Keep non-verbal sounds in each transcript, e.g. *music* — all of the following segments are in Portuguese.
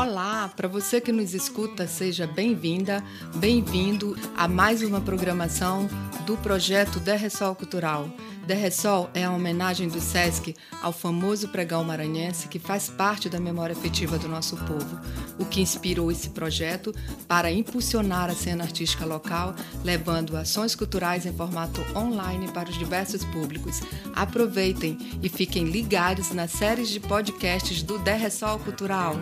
Olá, para você que nos escuta, seja bem-vinda, bem-vindo a mais uma programação do projeto Derressol Cultural. Derressol é a homenagem do SESC ao famoso pregão maranhense que faz parte da memória afetiva do nosso povo, o que inspirou esse projeto para impulsionar a cena artística local, levando ações culturais em formato online para os diversos públicos. Aproveitem e fiquem ligados nas séries de podcasts do Derressol Cultural.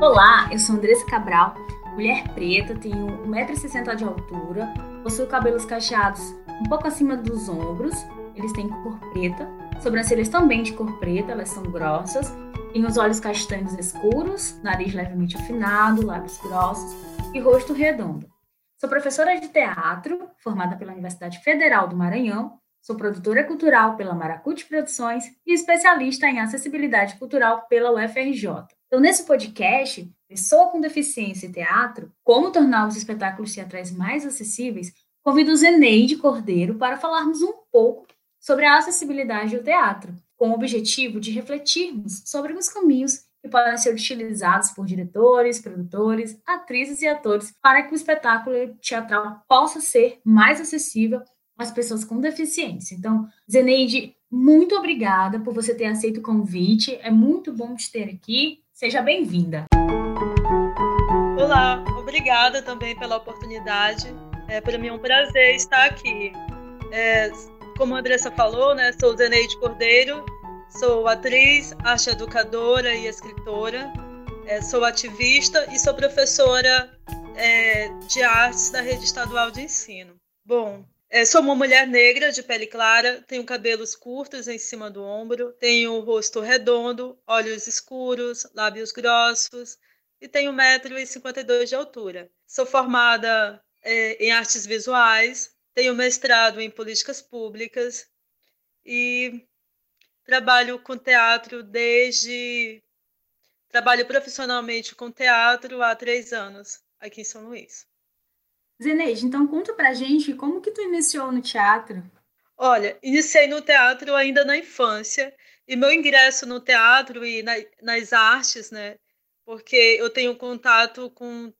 Olá, eu sou Andressa Cabral, mulher preta, tenho 1,60m de altura, Possui cabelos cacheados um pouco acima dos ombros, eles têm cor preta. Sobrancelhas também de cor preta, elas são grossas. Tem os olhos castanhos escuros, nariz levemente afinado, lábios grossos e rosto redondo. Sou professora de teatro, formada pela Universidade Federal do Maranhão. Sou produtora cultural pela Maracute Produções e especialista em acessibilidade cultural pela UFRJ. Então, nesse podcast, Pessoa com Deficiência e Teatro, como tornar os espetáculos teatrais mais acessíveis, convido Zeneide Cordeiro para falarmos um pouco sobre a acessibilidade do teatro, com o objetivo de refletirmos sobre os caminhos que podem ser utilizados por diretores, produtores, atrizes e atores para que o espetáculo teatral possa ser mais acessível às pessoas com deficiência. Então, Zeneide, muito obrigada por você ter aceito o convite. É muito bom te ter aqui. Seja bem-vinda. Olá, obrigada também pela oportunidade. É, para mim é um prazer estar aqui. É, como a Andressa falou, né, sou Zeneide Cordeiro, sou atriz, arte educadora e escritora, é, sou ativista e sou professora é, de artes da rede estadual de ensino. Bom, é, sou uma mulher negra de pele clara, tenho cabelos curtos em cima do ombro, tenho o rosto redondo, olhos escuros, lábios grossos e tenho 1,52m de altura. Sou formada é, em artes visuais, tenho mestrado em políticas públicas e trabalho com teatro desde. Trabalho profissionalmente com teatro há três anos aqui em São Luís. Zeneide, então conta pra gente como que tu iniciou no teatro? Olha, iniciei no teatro ainda na infância, e meu ingresso no teatro e na, nas artes, né, porque eu tenho contato com,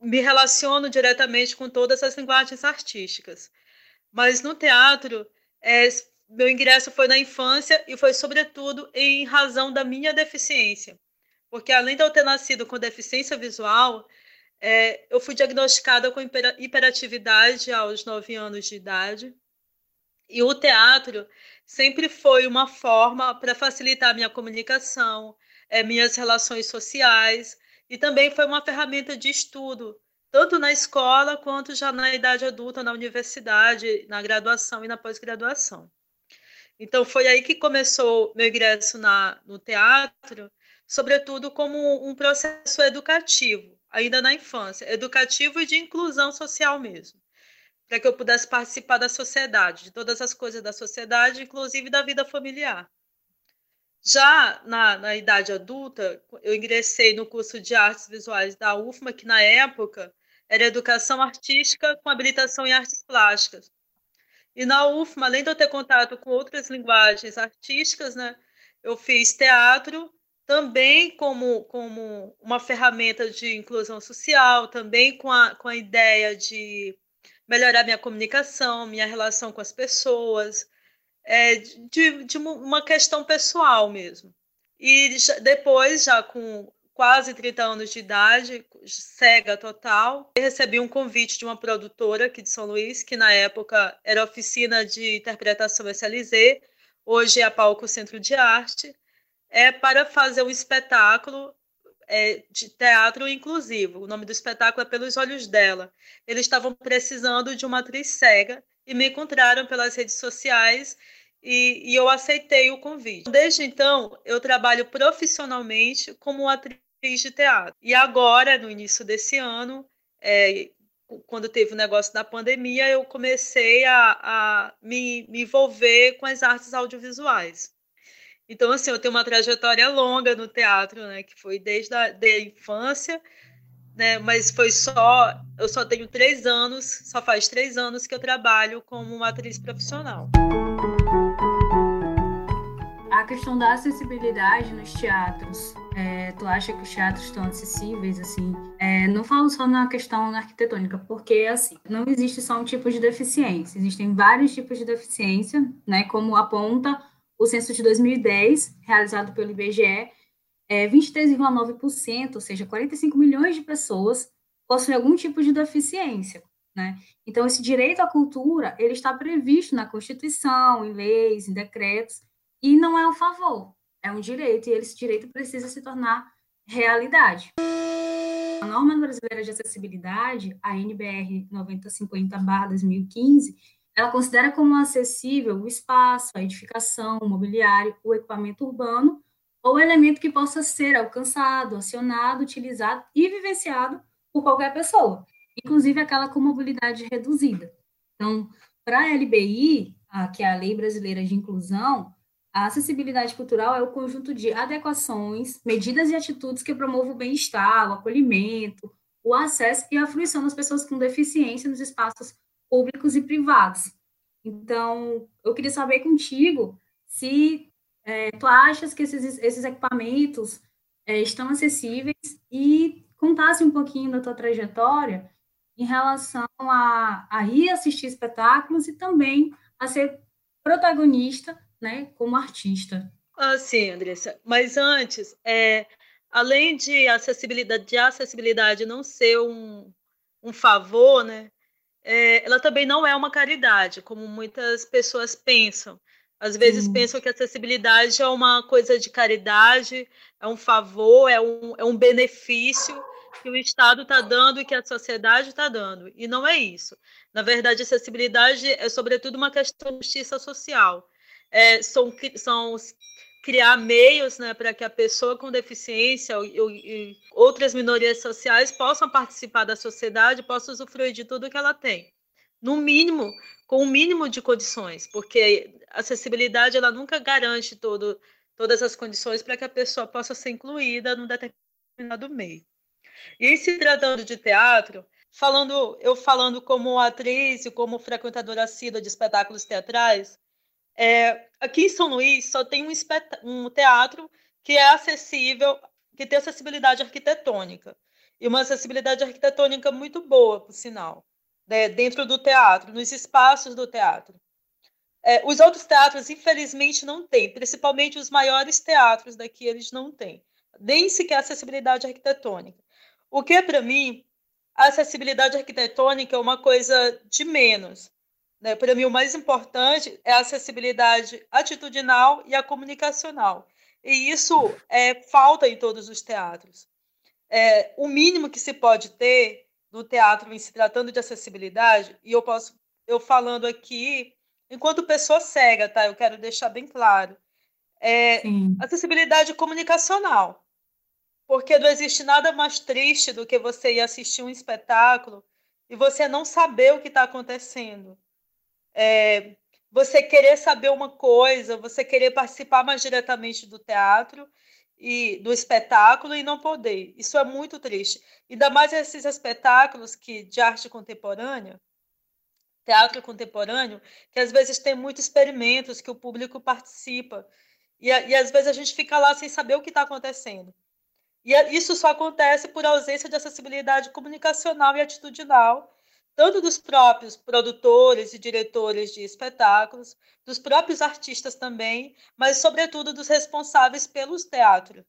me relaciono diretamente com todas as linguagens artísticas. Mas no teatro, é, meu ingresso foi na infância e foi sobretudo em razão da minha deficiência, porque além de eu ter nascido com deficiência visual, é, eu fui diagnosticada com hiperatividade aos nove anos de idade. E o teatro sempre foi uma forma para facilitar a minha comunicação, é, minhas relações sociais, e também foi uma ferramenta de estudo, tanto na escola quanto já na idade adulta, na universidade, na graduação e na pós-graduação. Então, foi aí que começou meu ingresso na, no teatro, sobretudo como um processo educativo ainda na infância, educativo e de inclusão social mesmo, para que eu pudesse participar da sociedade, de todas as coisas da sociedade, inclusive da vida familiar. Já na, na idade adulta, eu ingressei no curso de artes visuais da UFMA, que na época era educação artística com habilitação em artes plásticas. E na UFMA, além de eu ter contato com outras linguagens artísticas, né, eu fiz teatro também como, como uma ferramenta de inclusão social, também com a, com a ideia de melhorar minha comunicação, minha relação com as pessoas, é, de, de uma questão pessoal mesmo. E depois, já com quase 30 anos de idade, cega total, recebi um convite de uma produtora aqui de São Luís, que na época era oficina de interpretação SLZ, hoje é a Palco Centro de Arte, é para fazer um espetáculo é, de teatro inclusivo. O nome do espetáculo é Pelos Olhos Dela. Eles estavam precisando de uma atriz cega e me encontraram pelas redes sociais e, e eu aceitei o convite. Desde então, eu trabalho profissionalmente como atriz de teatro. E agora, no início desse ano, é, quando teve o negócio da pandemia, eu comecei a, a me, me envolver com as artes audiovisuais. Então, assim, eu tenho uma trajetória longa no teatro, né? Que foi desde a da infância, né? Mas foi só. Eu só tenho três anos, só faz três anos que eu trabalho como uma atriz profissional. a questão da acessibilidade nos teatros, é, tu acha que os teatros estão acessíveis, assim? É, não falo só na questão arquitetônica, porque, assim, não existe só um tipo de deficiência, existem vários tipos de deficiência, né, como aponta o censo de 2010, realizado pelo IBGE, é, 23,9%, ou seja, 45 milhões de pessoas possuem algum tipo de deficiência, né? Então, esse direito à cultura, ele está previsto na Constituição, em leis, em decretos, e não é um favor, é um direito, e esse direito precisa se tornar realidade. A norma brasileira de acessibilidade, a NBR 9050-2015, ela considera como acessível o espaço, a edificação, o mobiliário, o equipamento urbano ou elemento que possa ser alcançado, acionado, utilizado e vivenciado por qualquer pessoa, inclusive aquela com mobilidade reduzida. Então, para a LBI, que é a Lei Brasileira de Inclusão, a acessibilidade cultural é o conjunto de adequações, medidas e atitudes que promovam o bem-estar, o acolhimento, o acesso e a fruição das pessoas com deficiência nos espaços públicos e privados. Então, eu queria saber contigo se é, tu achas que esses, esses equipamentos é, estão acessíveis e contasse um pouquinho da tua trajetória em relação a, a ir assistir espetáculos e também a ser protagonista né, como artista. Ah, sim, Andressa. Mas antes, é, além de acessibilidade, de acessibilidade não ser um, um favor, né, é, ela também não é uma caridade, como muitas pessoas pensam. Às vezes pensam que acessibilidade é uma coisa de caridade, é um favor, é um, é um benefício que o Estado está dando e que a sociedade está dando. E não é isso. Na verdade, acessibilidade é, sobretudo, uma questão de justiça social é, são, são criar meios né, para que a pessoa com deficiência e, e, outras minorias sociais possam participar da sociedade, possam usufruir de tudo que ela tem. No mínimo, com o mínimo de condições, porque a acessibilidade ela nunca garante todo, todas as condições para que a pessoa possa ser incluída num determinado meio. E se tratando de teatro, falando eu falando como atriz e como frequentadora assídua de espetáculos teatrais, é, aqui em São Luís só tem um, um teatro que é acessível, que tem acessibilidade arquitetônica. E uma acessibilidade arquitetônica muito boa, por sinal, né, dentro do teatro, nos espaços do teatro. É, os outros teatros, infelizmente, não têm, principalmente os maiores teatros daqui, eles não têm, nem sequer acessibilidade arquitetônica. O que, para mim, a acessibilidade arquitetônica é uma coisa de menos. Né? Para mim, o mais importante é a acessibilidade atitudinal e a comunicacional. E isso é, falta em todos os teatros. É, o mínimo que se pode ter no teatro em se tratando de acessibilidade, e eu posso, eu falando aqui, enquanto pessoa cega, tá? Eu quero deixar bem claro. É Sim. acessibilidade comunicacional. Porque não existe nada mais triste do que você ir assistir um espetáculo e você não saber o que está acontecendo é, você querer saber uma coisa, você querer participar mais diretamente do teatro e do espetáculo e não poder. Isso é muito triste. Ainda mais esses espetáculos que de arte contemporânea, teatro contemporâneo, que às vezes tem muitos experimentos que o público participa. E, e às vezes a gente fica lá sem saber o que está acontecendo. E isso só acontece por ausência de acessibilidade comunicacional e atitudinal tanto dos próprios produtores e diretores de espetáculos, dos próprios artistas também, mas, sobretudo, dos responsáveis pelos teatros.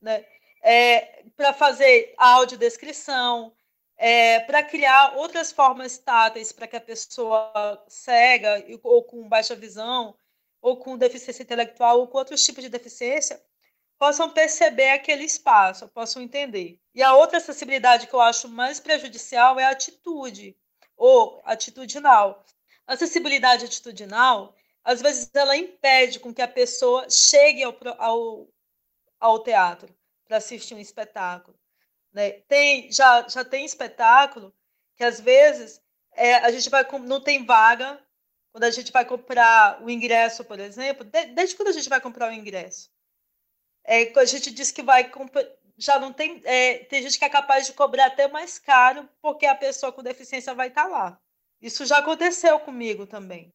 Né? É, para fazer audiodescrição, é, para criar outras formas táteis para que a pessoa cega ou com baixa visão, ou com deficiência intelectual, ou com outros tipos de deficiência, possam perceber aquele espaço, possam entender. E a outra acessibilidade que eu acho mais prejudicial é a atitude, ou atitudinal. A acessibilidade atitudinal, às vezes, ela impede com que a pessoa chegue ao, ao, ao teatro para assistir um espetáculo. Né? Tem, já, já tem espetáculo que, às vezes, é, a gente vai não tem vaga quando a gente vai comprar o ingresso, por exemplo, desde quando a gente vai comprar o ingresso? É, a gente diz que vai já não tem. É, tem gente que é capaz de cobrar até mais caro porque a pessoa com deficiência vai estar tá lá. Isso já aconteceu comigo também.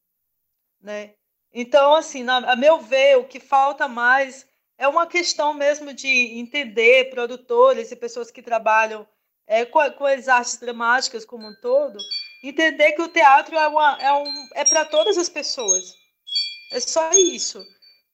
Né? Então, assim, na, a meu ver, o que falta mais é uma questão mesmo de entender produtores e pessoas que trabalham é, com, com, as artes dramáticas como um todo, entender que o teatro é, é, um, é para todas as pessoas. É só isso.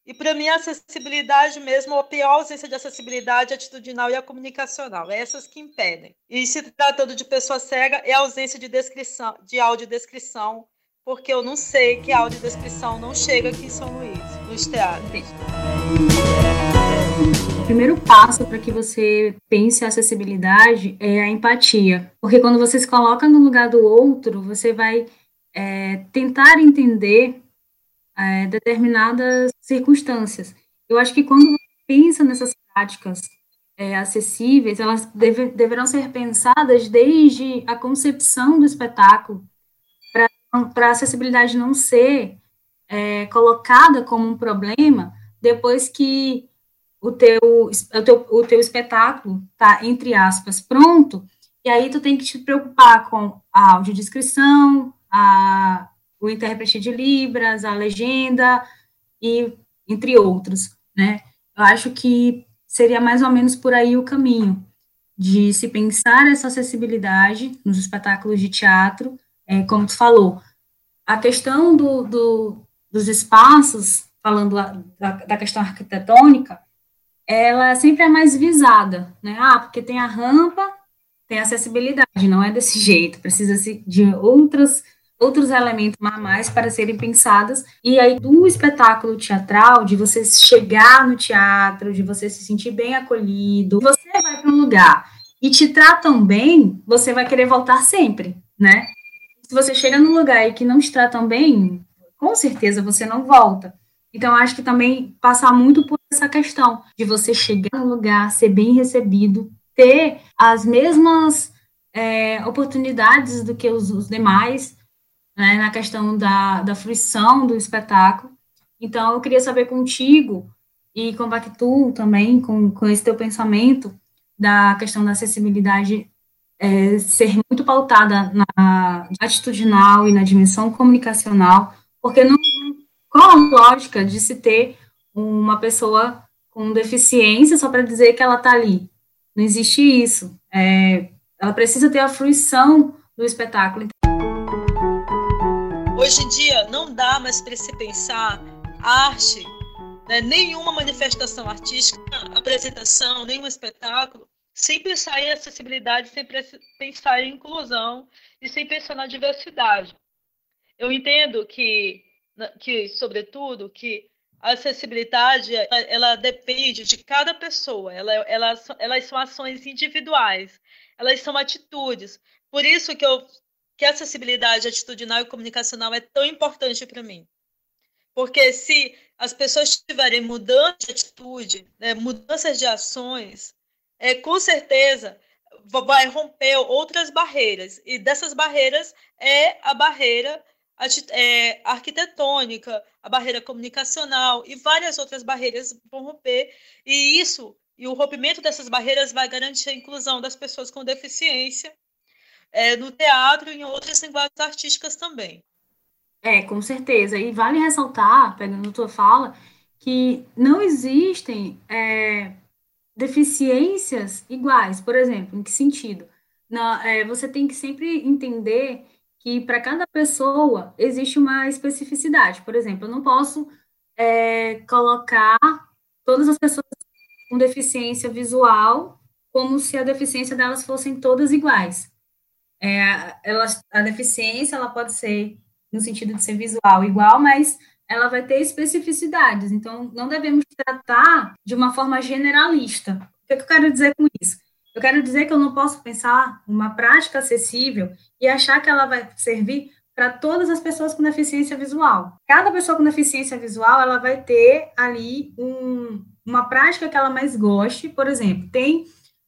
E para mim, a acessibilidade mesmo, a pior ausência de acessibilidade atitudinal e a comunicacional, é essas que impedem. E se tratando de pessoa cega, é a ausência de descrição, de audiodescrição, porque eu não sei que a audiodescrição não chega aqui em São Luís, nos teatros. O primeiro passo para que você pense a acessibilidade é a empatia, porque quando você se coloca no lugar do outro, você vai é, tentar entender é, determinadas circunstâncias. Eu acho que quando você pensa nessas práticas é, acessíveis, elas deve, deverão ser pensadas desde a concepção do espetáculo, para a acessibilidade não ser é, colocada como um problema depois que o teu, o teu, o teu espetáculo está, entre aspas, pronto, e aí tu tem que te preocupar com a audiodescrição, a, o intérprete de Libras, a legenda, e entre outros, né? Eu acho que seria mais ou menos por aí o caminho de se pensar essa acessibilidade nos espetáculos de teatro, é, como tu falou, a questão do, do dos espaços, falando da, da, questão arquitetônica, ela sempre é mais visada, né? Ah, porque tem a rampa, tem acessibilidade, não é desse *laughs* jeito, precisa de outras outros elementos a mais para serem pensadas. E aí, do espetáculo teatral, de você chegar no teatro, de você se sentir bem acolhido, você vai para um lugar e te tratam bem, você vai querer voltar sempre, né? Se você chega num lugar e que não te tratam bem, com certeza você não volta. Então, acho que também passa muito por essa questão de você chegar no lugar, ser bem recebido, ter as mesmas é, oportunidades do que os, os demais, né, na questão da, da fruição do espetáculo. Então, eu queria saber contigo e com Bactu também, com, com esse teu pensamento da questão da acessibilidade é, ser muito pautada na atitudinal e na dimensão comunicacional, porque não, qual a lógica de se ter uma pessoa com deficiência só para dizer que ela está ali? Não existe isso. É, ela precisa ter a fruição do espetáculo. Hoje em dia não dá mais para se pensar arte, né, nenhuma manifestação artística, apresentação, nenhum espetáculo, sem pensar em acessibilidade, sem pensar em inclusão e sem pensar na diversidade. Eu entendo que, que sobretudo, que a acessibilidade ela depende de cada pessoa, ela, ela, elas são ações individuais, elas são atitudes. Por isso que eu que a acessibilidade atitudinal e comunicacional é tão importante para mim. Porque se as pessoas tiverem mudança de atitude, né, mudanças de ações, é, com certeza vai romper outras barreiras. E dessas barreiras é a barreira é, arquitetônica, a barreira comunicacional e várias outras barreiras vão romper. E isso, e o rompimento dessas barreiras vai garantir a inclusão das pessoas com deficiência é, no teatro e em outras linguagens artísticas também. É, com certeza. E vale ressaltar, pegando tua fala, que não existem é, deficiências iguais. Por exemplo, em que sentido? Na, é, você tem que sempre entender que para cada pessoa existe uma especificidade. Por exemplo, eu não posso é, colocar todas as pessoas com deficiência visual como se a deficiência delas fossem todas iguais. É, ela, a deficiência ela pode ser no sentido de ser visual igual, mas ela vai ter especificidades. Então, não devemos tratar de uma forma generalista. O que, é que eu quero dizer com isso? Eu quero dizer que eu não posso pensar uma prática acessível e achar que ela vai servir para todas as pessoas com deficiência visual. Cada pessoa com deficiência visual, ela vai ter ali um, uma prática que ela mais goste. Por exemplo, tem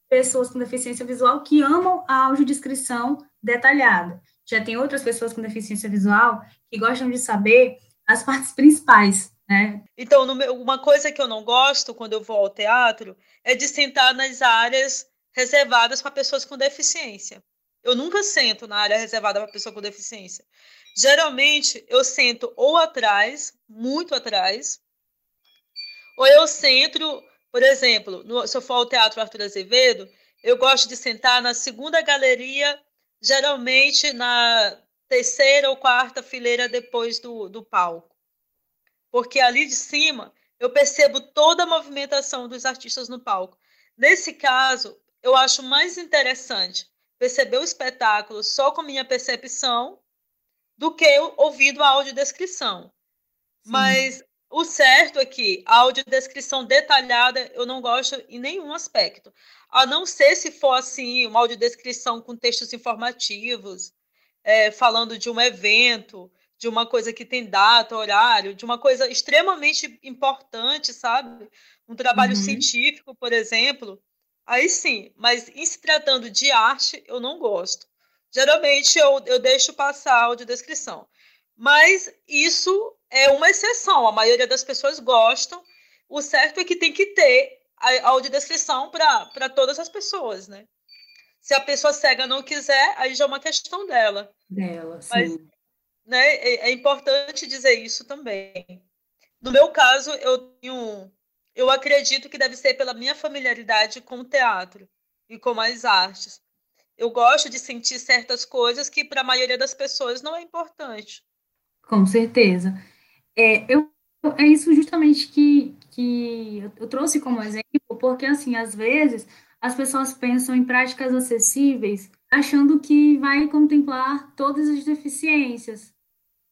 pessoas com deficiência visual que amam a audiodescrição detalhada. Já tem outras pessoas com deficiência visual que gostam de saber as partes principais, né? Então, uma coisa que eu não gosto quando eu vou ao teatro é de sentar nas áreas reservadas para pessoas com deficiência. eu nunca sento na área reservada para pessoa com deficiência. Geralmente, eu sento ou atrás, muito atrás, ou eu sento, por exemplo, no, se eu for ao Teatro Arthur Azevedo, eu gosto de sentar na segunda galeria, geralmente na terceira ou quarta fileira depois do, do palco. Porque ali de cima eu percebo toda a movimentação dos artistas no palco. Nesse caso, eu acho mais interessante perceber o espetáculo só com minha percepção do que ouvindo a audiodescrição. Sim. Mas o certo é que a audiodescrição detalhada eu não gosto em nenhum aspecto. A não ser se for assim, uma audiodescrição com textos informativos, é, falando de um evento, de uma coisa que tem data, horário, de uma coisa extremamente importante, sabe? Um trabalho uhum. científico, por exemplo. Aí sim, mas em se tratando de arte, eu não gosto. Geralmente eu, eu deixo passar a audiodescrição. Mas isso é uma exceção. A maioria das pessoas gostam. O certo é que tem que ter a audiodescrição para todas as pessoas, né? Se a pessoa cega não quiser, aí já é uma questão dela. Dela, sim. Mas, né, é, é importante dizer isso também. No meu caso, eu tenho, eu acredito que deve ser pela minha familiaridade com o teatro e com as artes. Eu gosto de sentir certas coisas que para a maioria das pessoas não é importante. Com certeza. É, eu, é isso justamente que, que eu trouxe como exemplo, porque, assim, às vezes as pessoas pensam em práticas acessíveis achando que vai contemplar todas as deficiências.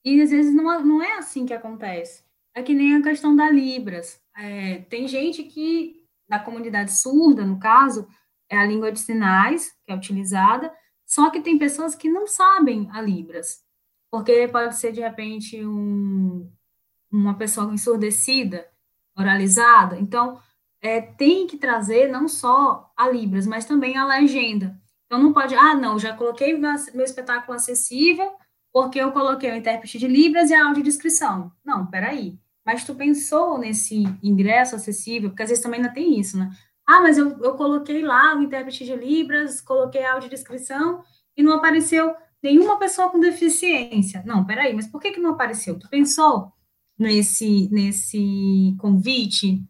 E às vezes não, não é assim que acontece. É que nem a questão da Libras. É, tem gente que, na comunidade surda, no caso, é a língua de sinais que é utilizada, só que tem pessoas que não sabem a Libras. Porque pode ser, de repente, um, uma pessoa ensurdecida, oralizada. Então, é, tem que trazer não só a Libras, mas também a legenda. Então, não pode, ah, não, já coloquei meu espetáculo acessível porque eu coloquei o intérprete de Libras e a audiodescrição. Não, peraí. Mas tu pensou nesse ingresso acessível? Porque às vezes também ainda tem isso, né? Ah, mas eu, eu coloquei lá o intérprete de Libras, coloquei a audiodescrição e não apareceu nenhuma pessoa com deficiência. Não, peraí, mas por que, que não apareceu? Tu pensou nesse, nesse convite,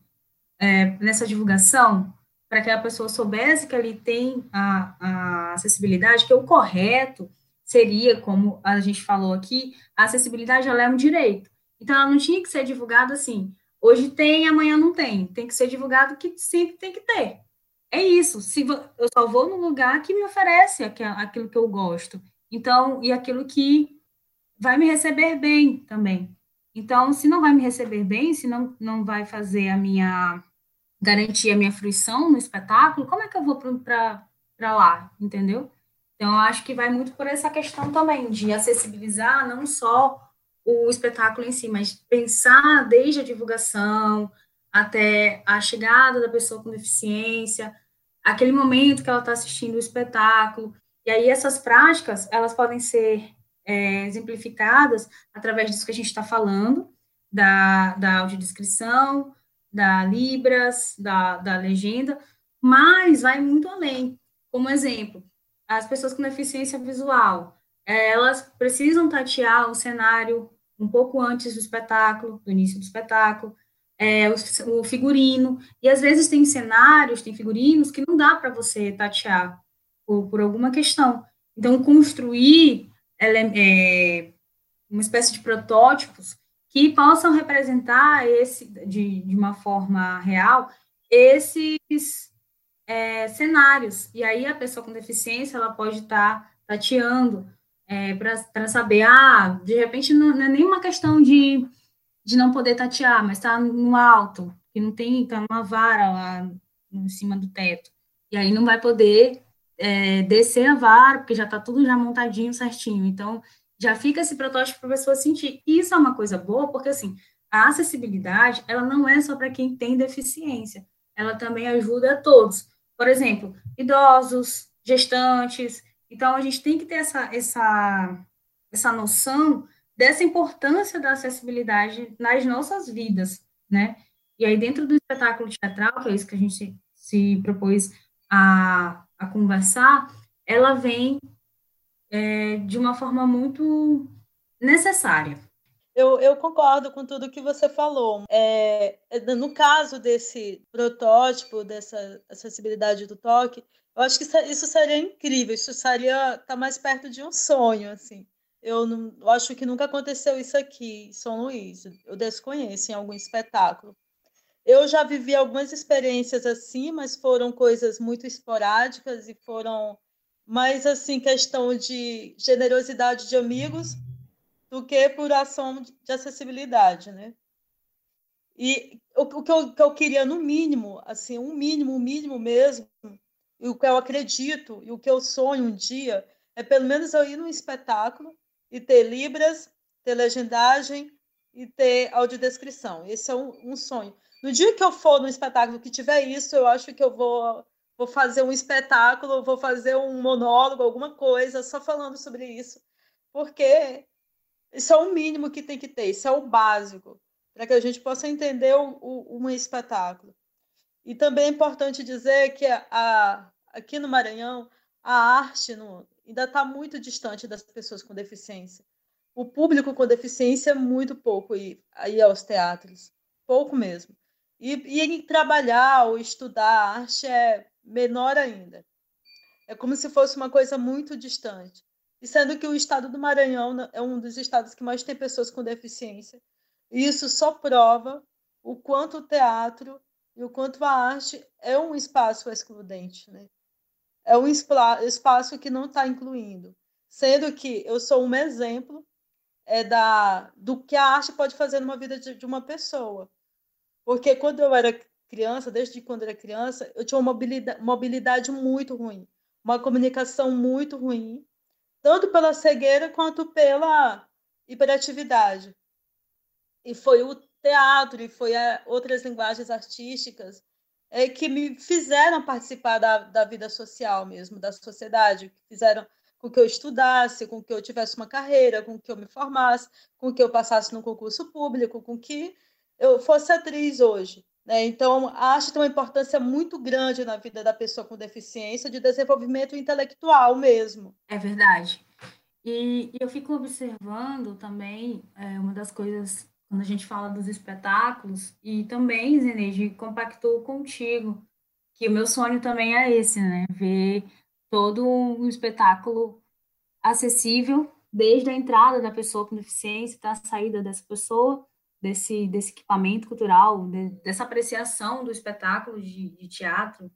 é, nessa divulgação, para que a pessoa soubesse que ali tem a, a acessibilidade, que o correto seria, como a gente falou aqui, a acessibilidade ela é um direito. Então, ela não tinha que ser divulgada assim, hoje tem, amanhã não tem. Tem que ser divulgado que sempre tem que ter. É isso. Se eu só vou no lugar que me oferece aquilo que eu gosto. Então, e aquilo que vai me receber bem também. Então, se não vai me receber bem, se não, não vai fazer a minha garantir a minha fruição no espetáculo, como é que eu vou para lá, entendeu? Então, eu acho que vai muito por essa questão também de acessibilizar não só o espetáculo em si, mas pensar desde a divulgação até a chegada da pessoa com deficiência, aquele momento que ela está assistindo o espetáculo. E aí essas práticas, elas podem ser é, exemplificadas através disso que a gente está falando, da, da audiodescrição, da Libras, da, da legenda, mas vai muito além. Como exemplo, as pessoas com deficiência visual, elas precisam tatear o cenário um pouco antes do espetáculo, do início do espetáculo, é, o, o, figurino, e às vezes tem cenários, tem figurinos que não dá para você tatear por, por, alguma questão. Então, construir é, uma espécie de protótipos que possam representar esse, de, de uma forma real, esses é, cenários. E aí a pessoa com deficiência ela pode estar tá tateando é, para saber, ah, de repente não, não, é nenhuma questão de, de não poder tatear, mas está no alto, que não tem tá uma vara lá em cima do teto. E aí não vai poder é, descer a vara, porque já está tudo já montadinho certinho. Então, já fica esse protótipo para a pessoa sentir. Isso é uma coisa boa, porque assim, a acessibilidade, ela não é só para quem tem deficiência, ela também ajuda a todos. Por exemplo, idosos, gestantes. Então, a gente tem que ter essa, essa, essa noção dessa importância da acessibilidade nas nossas vidas, né? E aí, dentro do espetáculo teatral, que é isso que a gente se propôs a, a conversar, ela vem é, de uma forma muito necessária. Eu, eu, concordo com tudo que você falou. É, no caso desse protótipo, dessa acessibilidade do toque, eu acho que isso seria incrível, isso seria tá mais perto de um sonho, assim. Eu, não, eu acho que nunca aconteceu isso aqui em São Luís. Eu desconheço em algum espetáculo. Eu já vivi algumas experiências assim, mas foram coisas muito esporádicas e foram mais assim questão de generosidade de amigos do que por ação de acessibilidade, né? E o, que, eu, que eu queria no mínimo, assim, um mínimo, um mínimo mesmo, e o que eu acredito e o que eu sonho um dia é pelo menos eu ir num espetáculo e ter libras, ter legendagem e ter audiodescrição. Esse é um, um sonho. No dia que eu for no espetáculo que tiver isso, eu acho que eu vou, vou fazer um espetáculo, vou fazer um monólogo, alguma coisa, só falando sobre isso, porque isso é o mínimo que tem que ter, isso é o básico, para que a gente possa entender o, o, um espetáculo. E também é importante dizer que a, aqui no Maranhão, a arte no, ainda está muito distante das pessoas com deficiência. O público com deficiência é muito pouco aí, aí aos teatros, pouco mesmo. E, e trabalhar ou estudar arte é menor ainda. É como se fosse uma coisa muito distante. E sendo que o estado do Maranhão é um dos estados que mais tem pessoas com deficiência. E isso só prova o quanto o teatro e o quanto a arte é um espaço excludente. Né? É um espaço que não está incluindo. Sendo que eu sou um exemplo é da, do que a arte pode fazer numa vida de, de uma pessoa. Porque quando eu era criança, desde quando eu era criança, eu tinha uma mobilidade, mobilidade muito ruim, uma comunicação muito ruim, tanto pela cegueira quanto pela hiperatividade. E foi o teatro e foi a, outras linguagens artísticas é, que me fizeram participar da, da vida social mesmo, da sociedade, que fizeram com que eu estudasse, com que eu tivesse uma carreira, com que eu me formasse, com que eu passasse no concurso público, com que eu fosse atriz hoje. Né? Então, a arte tem uma importância muito grande na vida da pessoa com deficiência, de desenvolvimento intelectual mesmo. É verdade. E, e eu fico observando também é, uma das coisas, quando a gente fala dos espetáculos, e também, Zeneide, compactou contigo, que o meu sonho também é esse, né? Ver todo um espetáculo acessível, desde a entrada da pessoa com deficiência até a saída dessa pessoa, desse, desse equipamento cultural, de, dessa apreciação do espetáculo de, de teatro,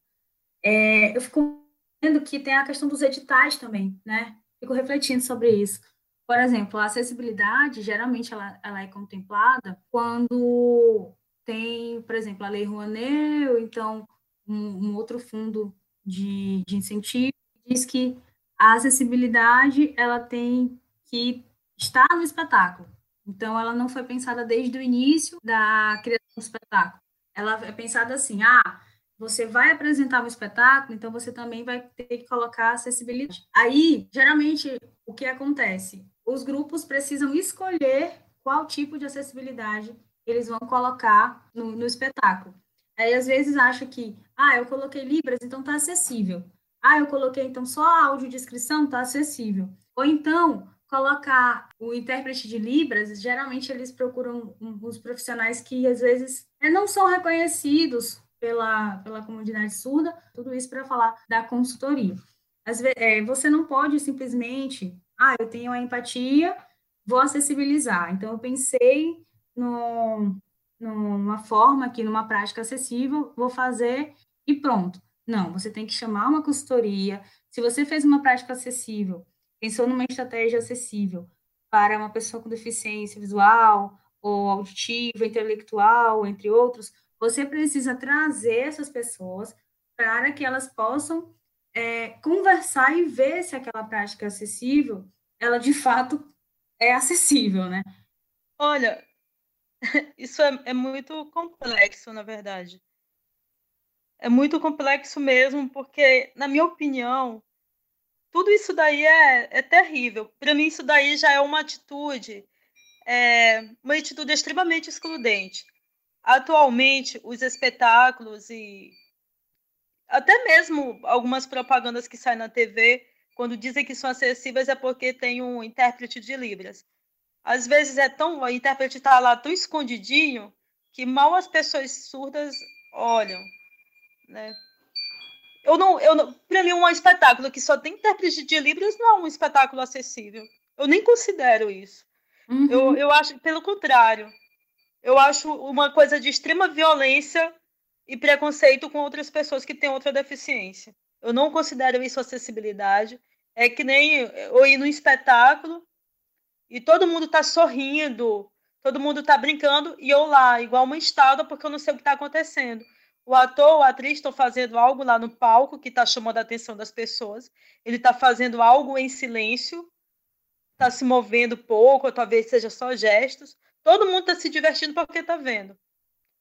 é, eu fico vendo que tem a questão dos editais também, né? Fico refletindo sobre isso. Por exemplo, a acessibilidade, geralmente, ela, ela é contemplada quando tem, por exemplo, a Lei Rouanet, ou então um, um outro fundo de, de incentivo, diz que a acessibilidade, ela tem que estar no espetáculo. Então, ela não foi pensada desde o início da criação do espetáculo. Ela é pensada assim: ah, você vai apresentar um espetáculo, então você também vai ter que colocar acessibilidade. Aí, geralmente, o que acontece? Os grupos precisam escolher qual tipo de acessibilidade eles vão colocar no, no espetáculo. Aí, às vezes, acha que, ah, eu coloquei Libras, então está acessível. Ah, eu coloquei, então, só a audiodescrição, está acessível. Ou então, colocar o intérprete de Libras, geralmente eles procuram os profissionais que às vezes é, não são reconhecidos pela, pela comunidade surda, tudo isso para falar da consultoria. Às vezes, é, você não pode simplesmente, ah, eu tenho a empatia, vou acessibilizar. Então, eu pensei no, numa forma aqui, numa prática acessível, vou fazer e pronto. Não, você tem que chamar uma consultoria. Se você fez uma prática acessível, pensou numa estratégia acessível para uma pessoa com deficiência visual ou auditiva, intelectual, entre outros, você precisa trazer essas pessoas para que elas possam é, conversar e ver se aquela prática é acessível, ela de fato é acessível, né? Olha, *laughs* isso é, é muito complexo, na verdade. É muito complexo mesmo, porque, na minha opinião, tudo isso daí é, é terrível. Para mim, isso daí já é uma atitude, é, uma atitude extremamente excludente. Atualmente, os espetáculos e até mesmo algumas propagandas que saem na TV quando dizem que são acessíveis é porque tem um intérprete de Libras. Às vezes é tão, o intérprete está lá tão escondidinho que mal as pessoas surdas olham, né? Eu não, eu não, para mim um espetáculo que só tem intérprete de Libras não é um espetáculo acessível. Eu nem considero isso. Uhum. Eu, eu acho, pelo contrário, eu acho uma coisa de extrema violência e preconceito com outras pessoas que têm outra deficiência. Eu não considero isso acessibilidade. É que nem eu ir no espetáculo e todo mundo está sorrindo, todo mundo está brincando e eu lá, igual uma estátua, porque eu não sei o que está acontecendo. O ator ou a atriz estão fazendo algo lá no palco que está chamando a atenção das pessoas. Ele está fazendo algo em silêncio, está se movendo pouco, ou talvez seja só gestos. Todo mundo está se divertindo porque está vendo.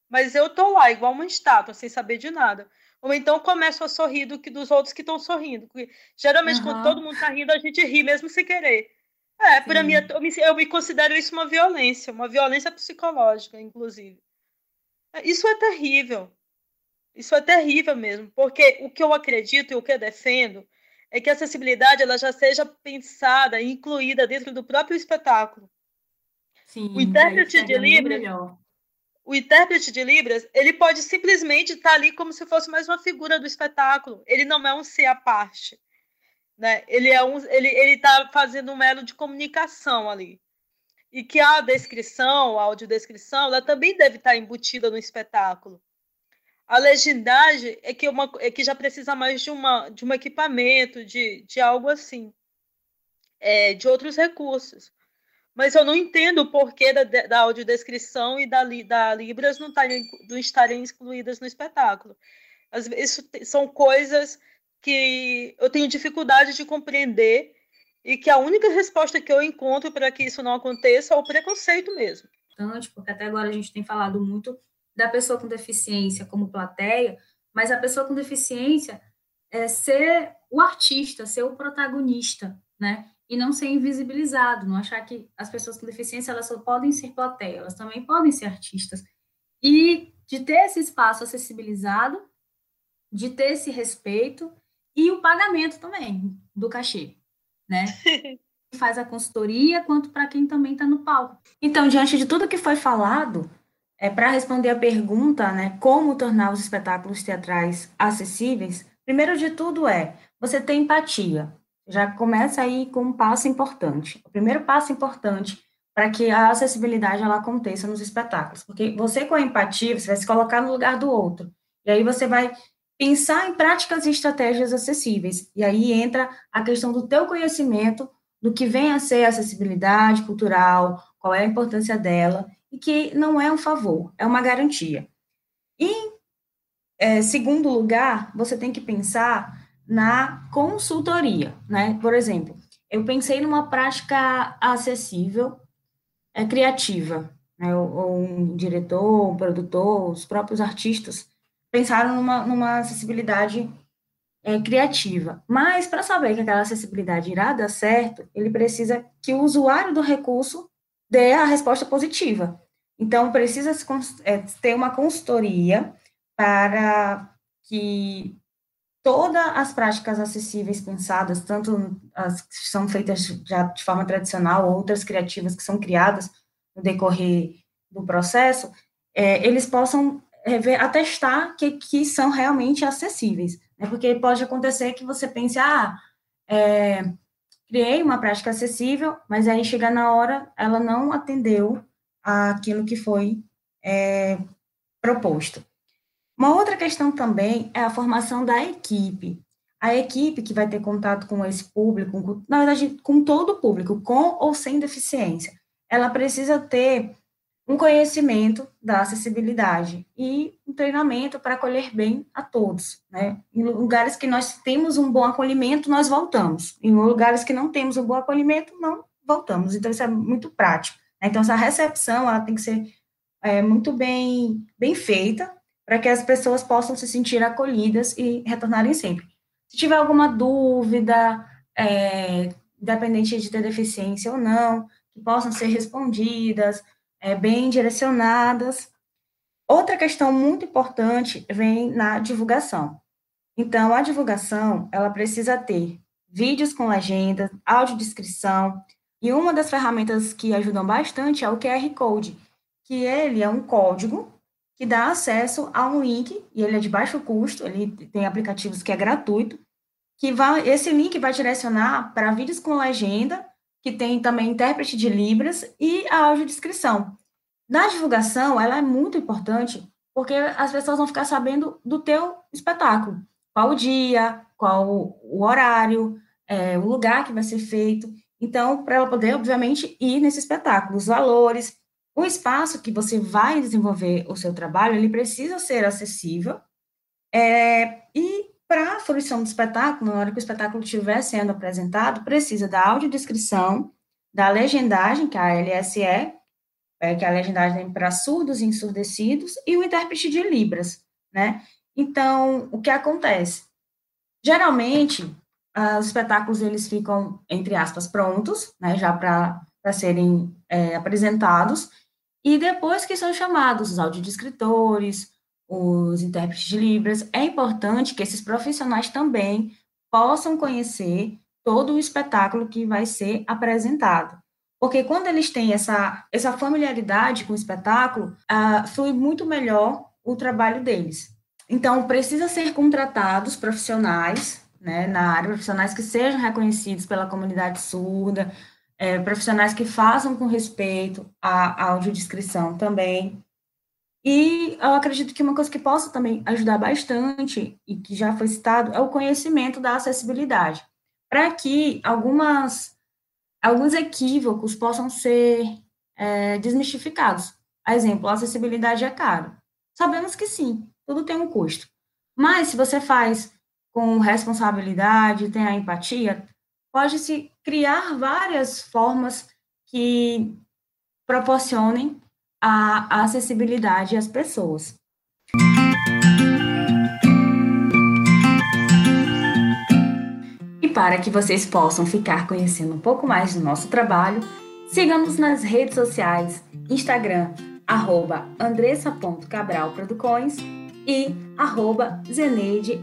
Mas eu estou lá, igual uma estátua, sem saber de nada. Ou então começo a sorrir do que dos outros que estão sorrindo. Porque, geralmente, uhum. quando todo mundo está rindo, a gente ri mesmo sem querer. É, para mim, eu me, eu me considero isso uma violência, uma violência psicológica, inclusive. É, isso é terrível. Isso é terrível mesmo, porque o que eu acredito e o que eu defendo é que a acessibilidade ela já seja pensada, incluída dentro do próprio espetáculo. Sim, o intérprete de Libras, o intérprete de Libras, ele pode simplesmente estar ali como se fosse mais uma figura do espetáculo. Ele não é um ser à parte, né? Ele é um, ele ele está fazendo um elo de comunicação ali. E que a descrição, a audiodescrição, ela também deve estar embutida no espetáculo. A legendagem é que, uma, é que já precisa mais de, uma, de um equipamento, de, de algo assim, é, de outros recursos. Mas eu não entendo o porquê da, da audiodescrição e da, da Libras não estarem, não estarem excluídas no espetáculo. Isso são coisas que eu tenho dificuldade de compreender e que a única resposta que eu encontro para que isso não aconteça é o preconceito mesmo. Porque até agora a gente tem falado muito da pessoa com deficiência como plateia, mas a pessoa com deficiência é ser o artista, ser o protagonista, né? E não ser invisibilizado, não achar que as pessoas com deficiência elas só podem ser plateia, elas também podem ser artistas. E de ter esse espaço acessibilizado, de ter esse respeito e o pagamento também do cachê, né? *laughs* Faz a consultoria, quanto para quem também está no palco. Então, diante de tudo que foi falado, é, Para responder a pergunta, né, como tornar os espetáculos teatrais acessíveis, primeiro de tudo é você ter empatia. Já começa aí com um passo importante. O primeiro passo importante para que a acessibilidade ela aconteça nos espetáculos, porque você com a empatia, você vai se colocar no lugar do outro. E aí você vai pensar em práticas e estratégias acessíveis. E aí entra a questão do teu conhecimento do que vem a ser acessibilidade cultural, qual é a importância dela, e que não é um favor, é uma garantia. E, é, segundo lugar, você tem que pensar na consultoria, né? Por exemplo, eu pensei numa prática acessível, é, criativa, né? ou, ou um diretor, um produtor, os próprios artistas pensaram numa, numa acessibilidade é, criativa. Mas, para saber que aquela acessibilidade irá dar certo, ele precisa que o usuário do recurso dê a resposta positiva. Então, precisa é, ter uma consultoria para que todas as práticas acessíveis pensadas, tanto as que são feitas já de forma tradicional, outras criativas que são criadas no decorrer do processo, é, eles possam é, atestar que, que são realmente acessíveis. Né? Porque pode acontecer que você pense, ah, é, criei uma prática acessível, mas aí chega na hora, ela não atendeu aquilo que foi é, proposto. Uma outra questão também é a formação da equipe. A equipe que vai ter contato com esse público, com, na verdade, com todo o público, com ou sem deficiência, ela precisa ter um conhecimento da acessibilidade e um treinamento para acolher bem a todos. Né? Em lugares que nós temos um bom acolhimento, nós voltamos. Em lugares que não temos um bom acolhimento, não voltamos. Então, isso é muito prático. Né? Então, essa recepção ela tem que ser é, muito bem, bem feita para que as pessoas possam se sentir acolhidas e retornarem sempre. Se tiver alguma dúvida, é, independente de ter deficiência ou não, que possam ser respondidas, é, bem direcionadas. Outra questão muito importante vem na divulgação. Então, a divulgação, ela precisa ter vídeos com legenda, audiodescrição, e uma das ferramentas que ajudam bastante é o QR Code, que ele é um código que dá acesso a um link, e ele é de baixo custo, ele tem aplicativos que é gratuito, que vai, esse link vai direcionar para vídeos com legenda, que tem também intérprete de Libras e a audiodescrição. Na divulgação, ela é muito importante, porque as pessoas vão ficar sabendo do teu espetáculo, qual o dia, qual o horário, é, o lugar que vai ser feito. Então, para ela poder, obviamente, ir nesse espetáculo, os valores, o espaço que você vai desenvolver o seu trabalho, ele precisa ser acessível. É, e para a fruição do espetáculo, na hora que o espetáculo estiver sendo apresentado, precisa da audiodescrição, da legendagem, que é a LSE, é, que é a legendagem para surdos e ensurdecidos, e o intérprete de Libras, né? Então, o que acontece? Geralmente, uh, os espetáculos, eles ficam, entre aspas, prontos, né, já para serem é, apresentados, e depois que são chamados os audiodescritores, os intérpretes de Libras, é importante que esses profissionais também possam conhecer todo o espetáculo que vai ser apresentado. Porque quando eles têm essa, essa familiaridade com o espetáculo, uh, flui muito melhor o trabalho deles. Então, precisa ser contratados profissionais né, na área, profissionais que sejam reconhecidos pela comunidade surda, é, profissionais que façam com respeito à audiodescrição também. E eu acredito que uma coisa que possa também ajudar bastante, e que já foi citado, é o conhecimento da acessibilidade, para que algumas, alguns equívocos possam ser é, desmistificados. Exemplo, a acessibilidade é caro. Sabemos que sim, tudo tem um custo. Mas se você faz com responsabilidade, tem a empatia, pode-se criar várias formas que proporcionem a, acessibilidade às pessoas. E para que vocês possam ficar conhecendo um pouco mais do nosso trabalho, sigam-nos nas redes sociais, Instagram, arroba e arroba Zeneide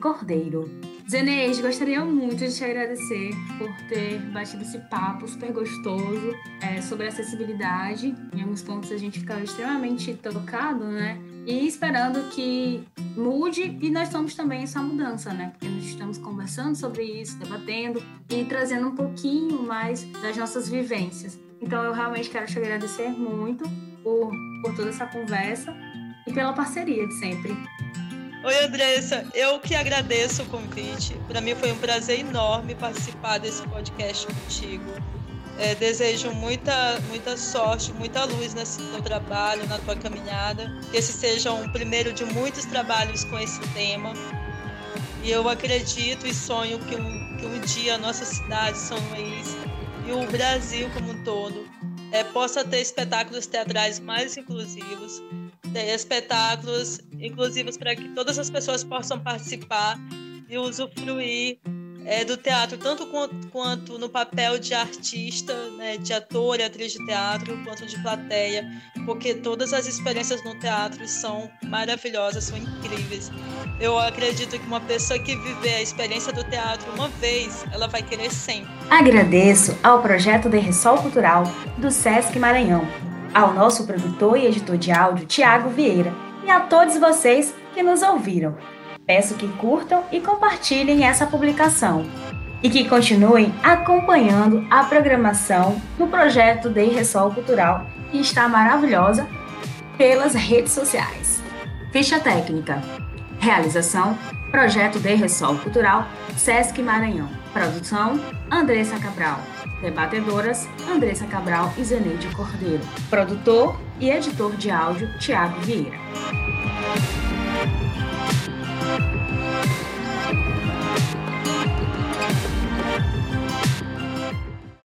Cordeiro. Zeneide, gostaria muito de te agradecer por ter batido esse papo super gostoso é, sobre acessibilidade. Em alguns pontos a gente ficou extremamente tocado, né? E esperando que mude e nós somos também essa mudança, né? Porque nós estamos conversando sobre isso, debatendo e trazendo um pouquinho mais das nossas vivências. Então eu realmente quero te agradecer muito por, por toda essa conversa e pela parceria de sempre. Oi, Andressa. Eu que agradeço o convite. Para mim foi um prazer enorme participar desse podcast contigo. É, desejo muita, muita sorte, muita luz nesse teu trabalho, na tua caminhada. Que esse seja um primeiro de muitos trabalhos com esse tema. E eu acredito e sonho que um, que um dia a nossa cidade, São Luís, e o Brasil como um todo, é, possa ter espetáculos teatrais mais inclusivos, ter espetáculos inclusivos para que todas as pessoas possam participar e usufruir é, do teatro, tanto quanto, quanto, no papel de artista, né, de ator e atriz de teatro, quanto de plateia, porque todas as experiências no teatro são maravilhosas, são incríveis. Eu acredito que uma pessoa que viver a experiência do teatro uma vez, ela vai querer sempre. Agradeço ao projeto de Ressol Cultural do Sesc Maranhão ao nosso produtor e editor de áudio, Tiago Vieira, e a todos vocês que nos ouviram. Peço que curtam e compartilhem essa publicação e que continuem acompanhando a programação do projeto Dei Ressol Cultural, que está maravilhosa, pelas redes sociais. Ficha técnica. Realização: Projeto Dei Ressol Cultural, Sesc Maranhão. Produção: Andressa Cabral. Debatedoras, Andressa Cabral e Zeneide Cordeiro. Produtor e editor de áudio, Tiago Vieira.